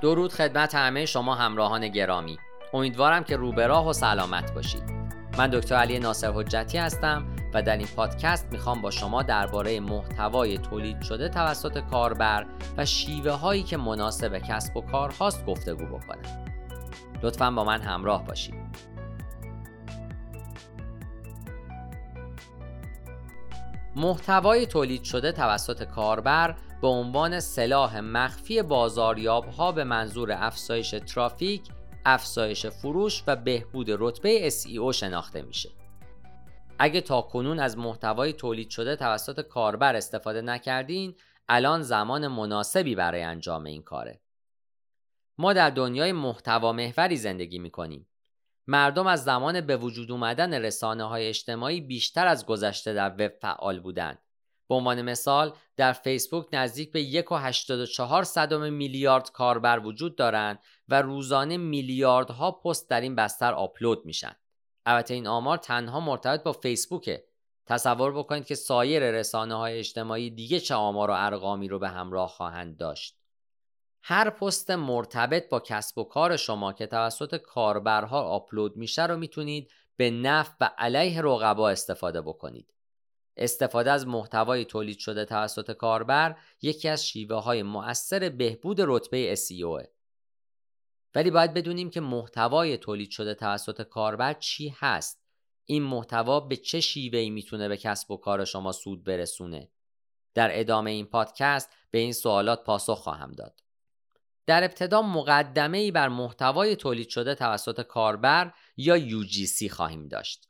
درود خدمت همه شما همراهان گرامی. امیدوارم که روبراه و سلامت باشید. من دکتر علی ناصر حجتی هستم و در این پادکست می‌خوام با شما درباره محتوای تولید شده توسط کاربر و شیوه هایی که مناسب کسب و کار هاست گفتگو بکنم. لطفا با من همراه باشید. محتوای تولید شده توسط کاربر به عنوان سلاح مخفی بازاریاب ها به منظور افزایش ترافیک، افزایش فروش و بهبود رتبه SEO شناخته میشه. اگه تا کنون از محتوای تولید شده توسط کاربر استفاده نکردین، الان زمان مناسبی برای انجام این کاره. ما در دنیای محتوا محوری زندگی می‌کنیم. مردم از زمان به وجود اومدن رسانه های اجتماعی بیشتر از گذشته در وب فعال بودند به عنوان مثال در فیسبوک نزدیک به 1.84 صدم میلیارد کاربر وجود دارند و روزانه میلیاردها پست در این بستر آپلود میشن. البته این آمار تنها مرتبط با فیسبوکه. تصور بکنید که سایر رسانه های اجتماعی دیگه چه آمار و ارقامی رو به همراه خواهند داشت. هر پست مرتبط با کسب و کار شما که توسط کاربرها آپلود میشه رو می‌تونید به نفع و علیه رقبا استفاده بکنید. استفاده از محتوای تولید شده توسط کاربر یکی از شیوه های مؤثر بهبود رتبه SEO ولی باید بدونیم که محتوای تولید شده توسط کاربر چی هست. این محتوا به چه شیوهی می‌تونه به کسب و کار شما سود برسونه؟ در ادامه این پادکست به این سوالات پاسخ خواهم داد. در ابتدا مقدمه ای بر محتوای تولید شده توسط کاربر یا UGC خواهیم داشت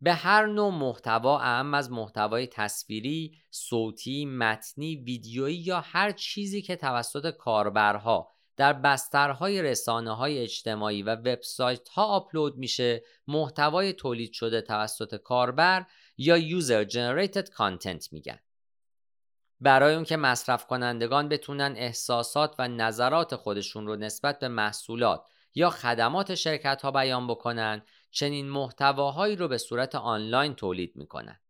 به هر نوع محتوا اهم از محتوای تصویری، صوتی، متنی، ویدیویی یا هر چیزی که توسط کاربرها در بسترهای رسانه های اجتماعی و وبسایت ها آپلود میشه محتوای تولید شده توسط کاربر یا User Generated Content میگن. برای اون که مصرف کنندگان بتونن احساسات و نظرات خودشون رو نسبت به محصولات یا خدمات شرکت ها بیان بکنن چنین محتواهایی رو به صورت آنلاین تولید می‌کنن.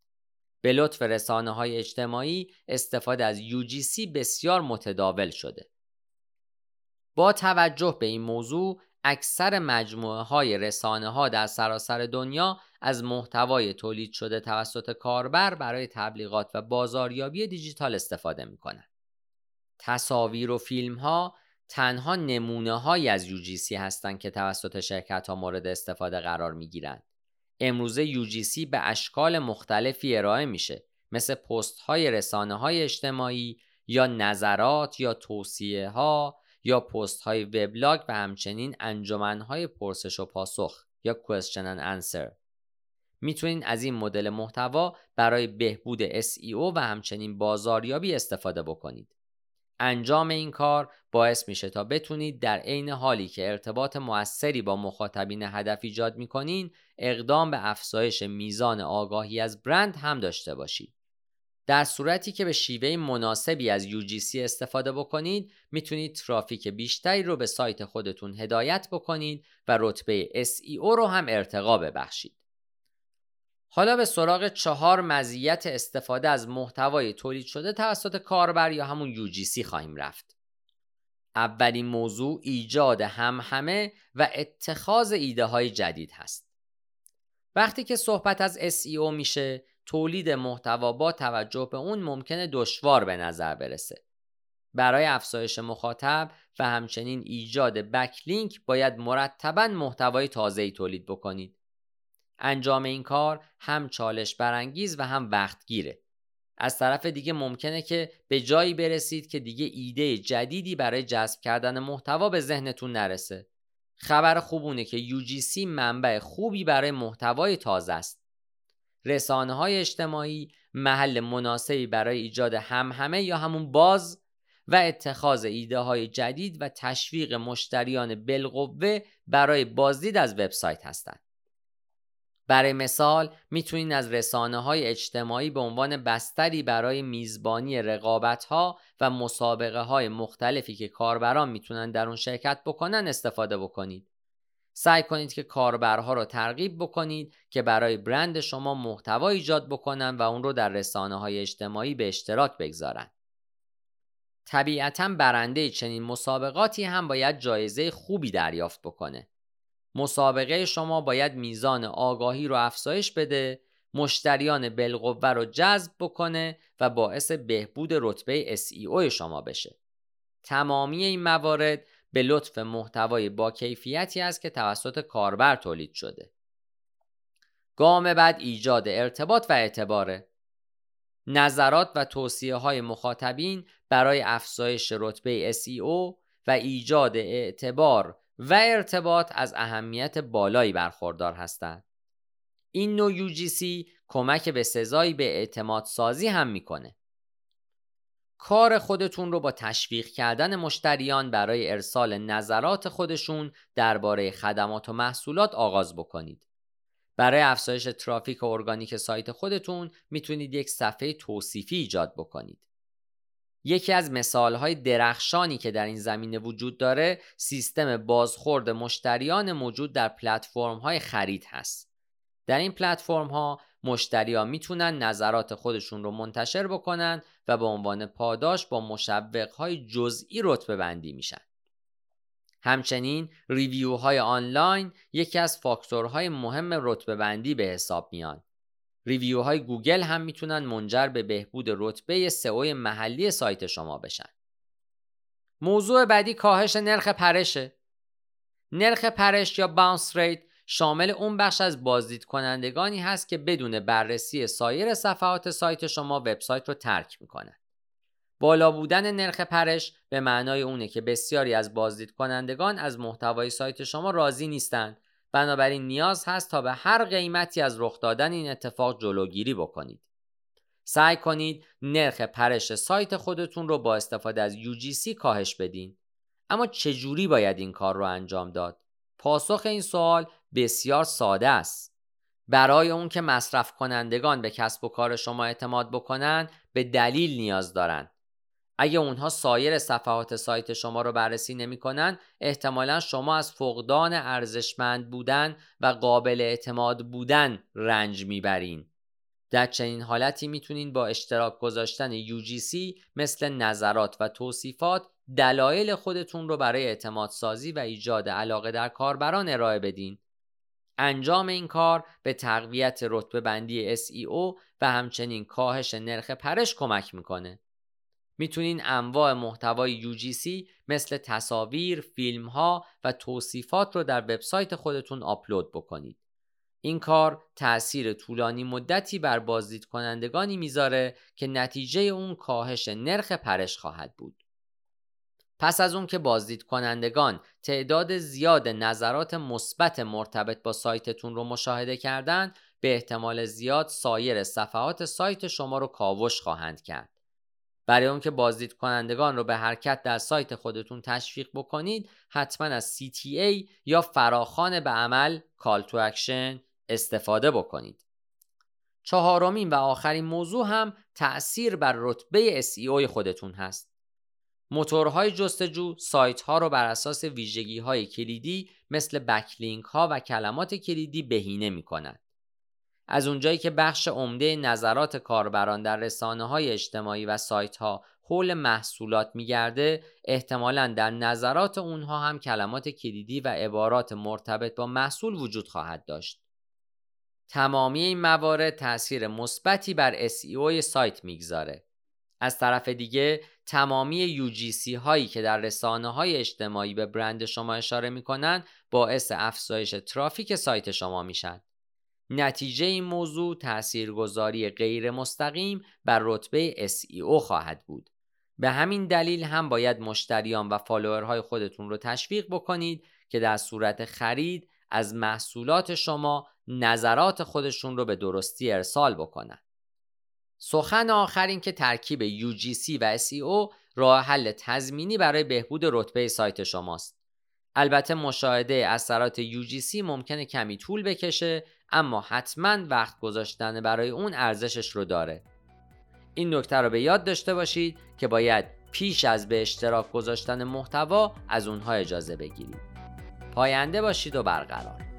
به لطف رسانه های اجتماعی استفاده از UGC بسیار متداول شده. با توجه به این موضوع اکثر مجموعه های رسانه ها در سراسر دنیا از محتوای تولید شده توسط کاربر برای تبلیغات و بازاریابی دیجیتال استفاده می تصاویر و فیلم ها تنها نمونه های از UGC هستند که توسط شرکت ها مورد استفاده قرار می گیرند. امروزه UGC به اشکال مختلفی ارائه میشه مثل پست های رسانه های اجتماعی یا نظرات یا توصیه ها یا پست های وبلاگ و همچنین انجمن های پرسش و پاسخ یا question and answer می‌تونید از این مدل محتوا برای بهبود SEO و همچنین بازاریابی استفاده بکنید انجام این کار باعث میشه تا بتونید در عین حالی که ارتباط موثری با مخاطبین هدف ایجاد می‌کنین اقدام به افزایش میزان آگاهی از برند هم داشته باشید. در صورتی که به شیوه مناسبی از UGC استفاده بکنید می‌تونید ترافیک بیشتری رو به سایت خودتون هدایت بکنید و رتبه SEO رو هم ارتقا ببخشید. حالا به سراغ چهار مزیت استفاده از محتوای تولید شده توسط کاربر یا همون UGC خواهیم رفت. اولین موضوع ایجاد همهمه و اتخاذ ایده های جدید هست. وقتی که صحبت از SEO میشه تولید محتوا با توجه به اون ممکنه دشوار به نظر برسه. برای افزایش مخاطب و همچنین ایجاد بکلینک باید مرتبا محتوای تازه‌ای تولید بکنید. انجام این کار هم چالش برانگیز و هم وقتگیره از طرف دیگه ممکنه که به جایی برسید که دیگه ایده جدیدی برای جذب کردن محتوا به ذهنتون نرسه خبر خوبونه که UGC منبع خوبی برای محتوای تازه است رسانه های اجتماعی محل مناسبی برای ایجاد همهمه یا همون باز و اتخاذ ایده های جدید و تشویق مشتریان بالقوه برای بازدید از وبسایت هستند. برای مثال می‌تونید از رسانه های اجتماعی به عنوان بستری برای میزبانی رقابت ها و مسابقه های مختلفی که کاربران می‌تونن در اون شرکت بکنن استفاده بکنید. سعی کنید که کاربرها رو ترغیب بکنید که برای برند شما محتوا ایجاد بکنن و اون رو در رسانه های اجتماعی به اشتراک بگذارن. طبیعتا برنده چنین مسابقاتی هم باید جایزه خوبی دریافت بکنه. مسابقه شما باید میزان آگاهی رو افزایش بده، مشتریان بالقوه رو جذب بکنه و باعث بهبود رتبه SEO شما بشه. تمامی این موارد به لطف محتوای با کیفیتی است که توسط کاربر تولید شده. گام بعد ایجاد ارتباط و اعتباره. نظرات و توصیه های مخاطبین برای افزایش رتبه SEO و ایجاد اعتبار و ارتباط از اهمیت بالایی برخوردار هستند. این نوع UGC کمک به سزایی به اعتماد سازی هم می‌کنه. کار خودتون رو با تشویق کردن مشتریان برای ارسال نظرات خودشون درباره خدمات و محصولات آغاز بکنید. برای افزایش ترافیک ارگانیک سایت خودتون می‌تونید یک صفحه توصیفی ایجاد بکنید. یکی از مثالهای درخشانی که در این زمینه وجود داره سیستم بازخورد مشتریان موجود در پلتفرم خرید هست. در این پلتفرم ها مشتریان می‌تونن نظرات خودشون رو منتشر بکنن و به عنوان پاداش با مشوق های جزئی رتبه بندی میشن. همچنین ریویو های آنلاین یکی از فاکتورهای مهم رتبه بندی به حساب میان. review های گوگل هم می‌تونن منجر به بهبود رتبه SEO محلی سایت شما بشن. موضوع بعدی کاهش نرخ پرشه. نرخ پرش یا bounce rate شامل اون بخش از بازدید کنندگانی هست که بدون بررسی سایر صفحات سایت شما وبسایت رو ترک می‌کنه. بالا بودن نرخ پرش به معنای اونه که بسیاری از بازدید کنندگان از محتوای سایت شما راضی نیستند بنابراین نیاز هست تا به هر قیمتی از رخ دادن این اتفاق جلوگیری بکنید. سعی کنید نرخ پرش سایت خودتون رو با استفاده از UGC کاهش بدین. اما چجوری باید این کار رو انجام داد؟ پاسخ این سوال بسیار ساده است. برای اون که مصرف کنندگان به کسب و کار شما اعتماد بکنن به دلیل نیاز دارند اگه اونها سایر صفحات سایت شما رو بررسی نمی‌کنن احتمالا شما از فقدان ارزشمند بودن و قابل اعتماد بودن رنج می‌برین. در چنین حالتی می‌تونین با اشتراک گذاشتن UGC مثل نظرات و توصیفات دلایل خودتون رو برای اعتماد سازی و ایجاد علاقه در کاربران ارائه بدین. انجام این کار به تقویت رتبه بندی SEO و همچنین کاهش نرخ پرش کمک می‌کنه. می‌تونین انواع محتوای UGC مثل تصاویر، فیلم ها و توصیفات رو در وبسایت خودتون آپلود بکنید. این کار تأثیر طولانی مدتی بر بازدید کنندگانی می‌ذاره که نتیجه اون کاهش نرخ پرش خواهد بود. پس از اون که بازدید کنندگان تعداد زیاد نظرات مثبت مرتبط با سایتتون رو مشاهده کردن به احتمال زیاد سایر صفحات سایت شما رو کاوش خواهند کرد. برای اون که بازدید کنندگان رو به حرکت در سایت خودتون تشویق بکنید حتما از CTA یا فراخان به عمل Call to Action استفاده بکنید چهارمین و آخرین موضوع هم تأثیر بر رتبه SEO خودتون هست موتورهای جستجو سایت ها رو بر اساس ویژگی های کلیدی مثل بکلینک ها و کلمات کلیدی بهینه می کنند. از اونجایی که بخش عمده نظرات کاربران در رسانه های اجتماعی و سایت ها حول محصولات میگرده احتمالا در نظرات اونها هم کلمات کلیدی و عبارات مرتبط با محصول وجود خواهد داشت. تمامی این موارد تاثیر مثبتی بر SEO سایت می‌گذاره. از طرف دیگه تمامی UGC هایی که در رسانه های اجتماعی به برند شما اشاره می‌کنن باعث افزایش ترافیک سایت شما میشن. نتیجه این موضوع تاثیرگذاری غیر مستقیم بر رتبه SEO خواهد بود. به همین دلیل هم باید مشتریان و فالوورهای خودتون رو تشویق بکنید که در صورت خرید از محصولات شما نظرات خودشون رو به درستی ارسال بکنن. سخن آخر این که ترکیب UGC و SEO راه حل تضمینی برای بهبود رتبه سایت شماست. البته مشاهده اثرات UGC ممکنه کمی طول بکشه اما حتما وقت گذاشتن برای اون ارزشش رو داره. این نکته رو به یاد داشته باشید که باید پیش از به اشتراک گذاشتن محتوا از اونها اجازه بگیرید. پاینده باشید و برقرار.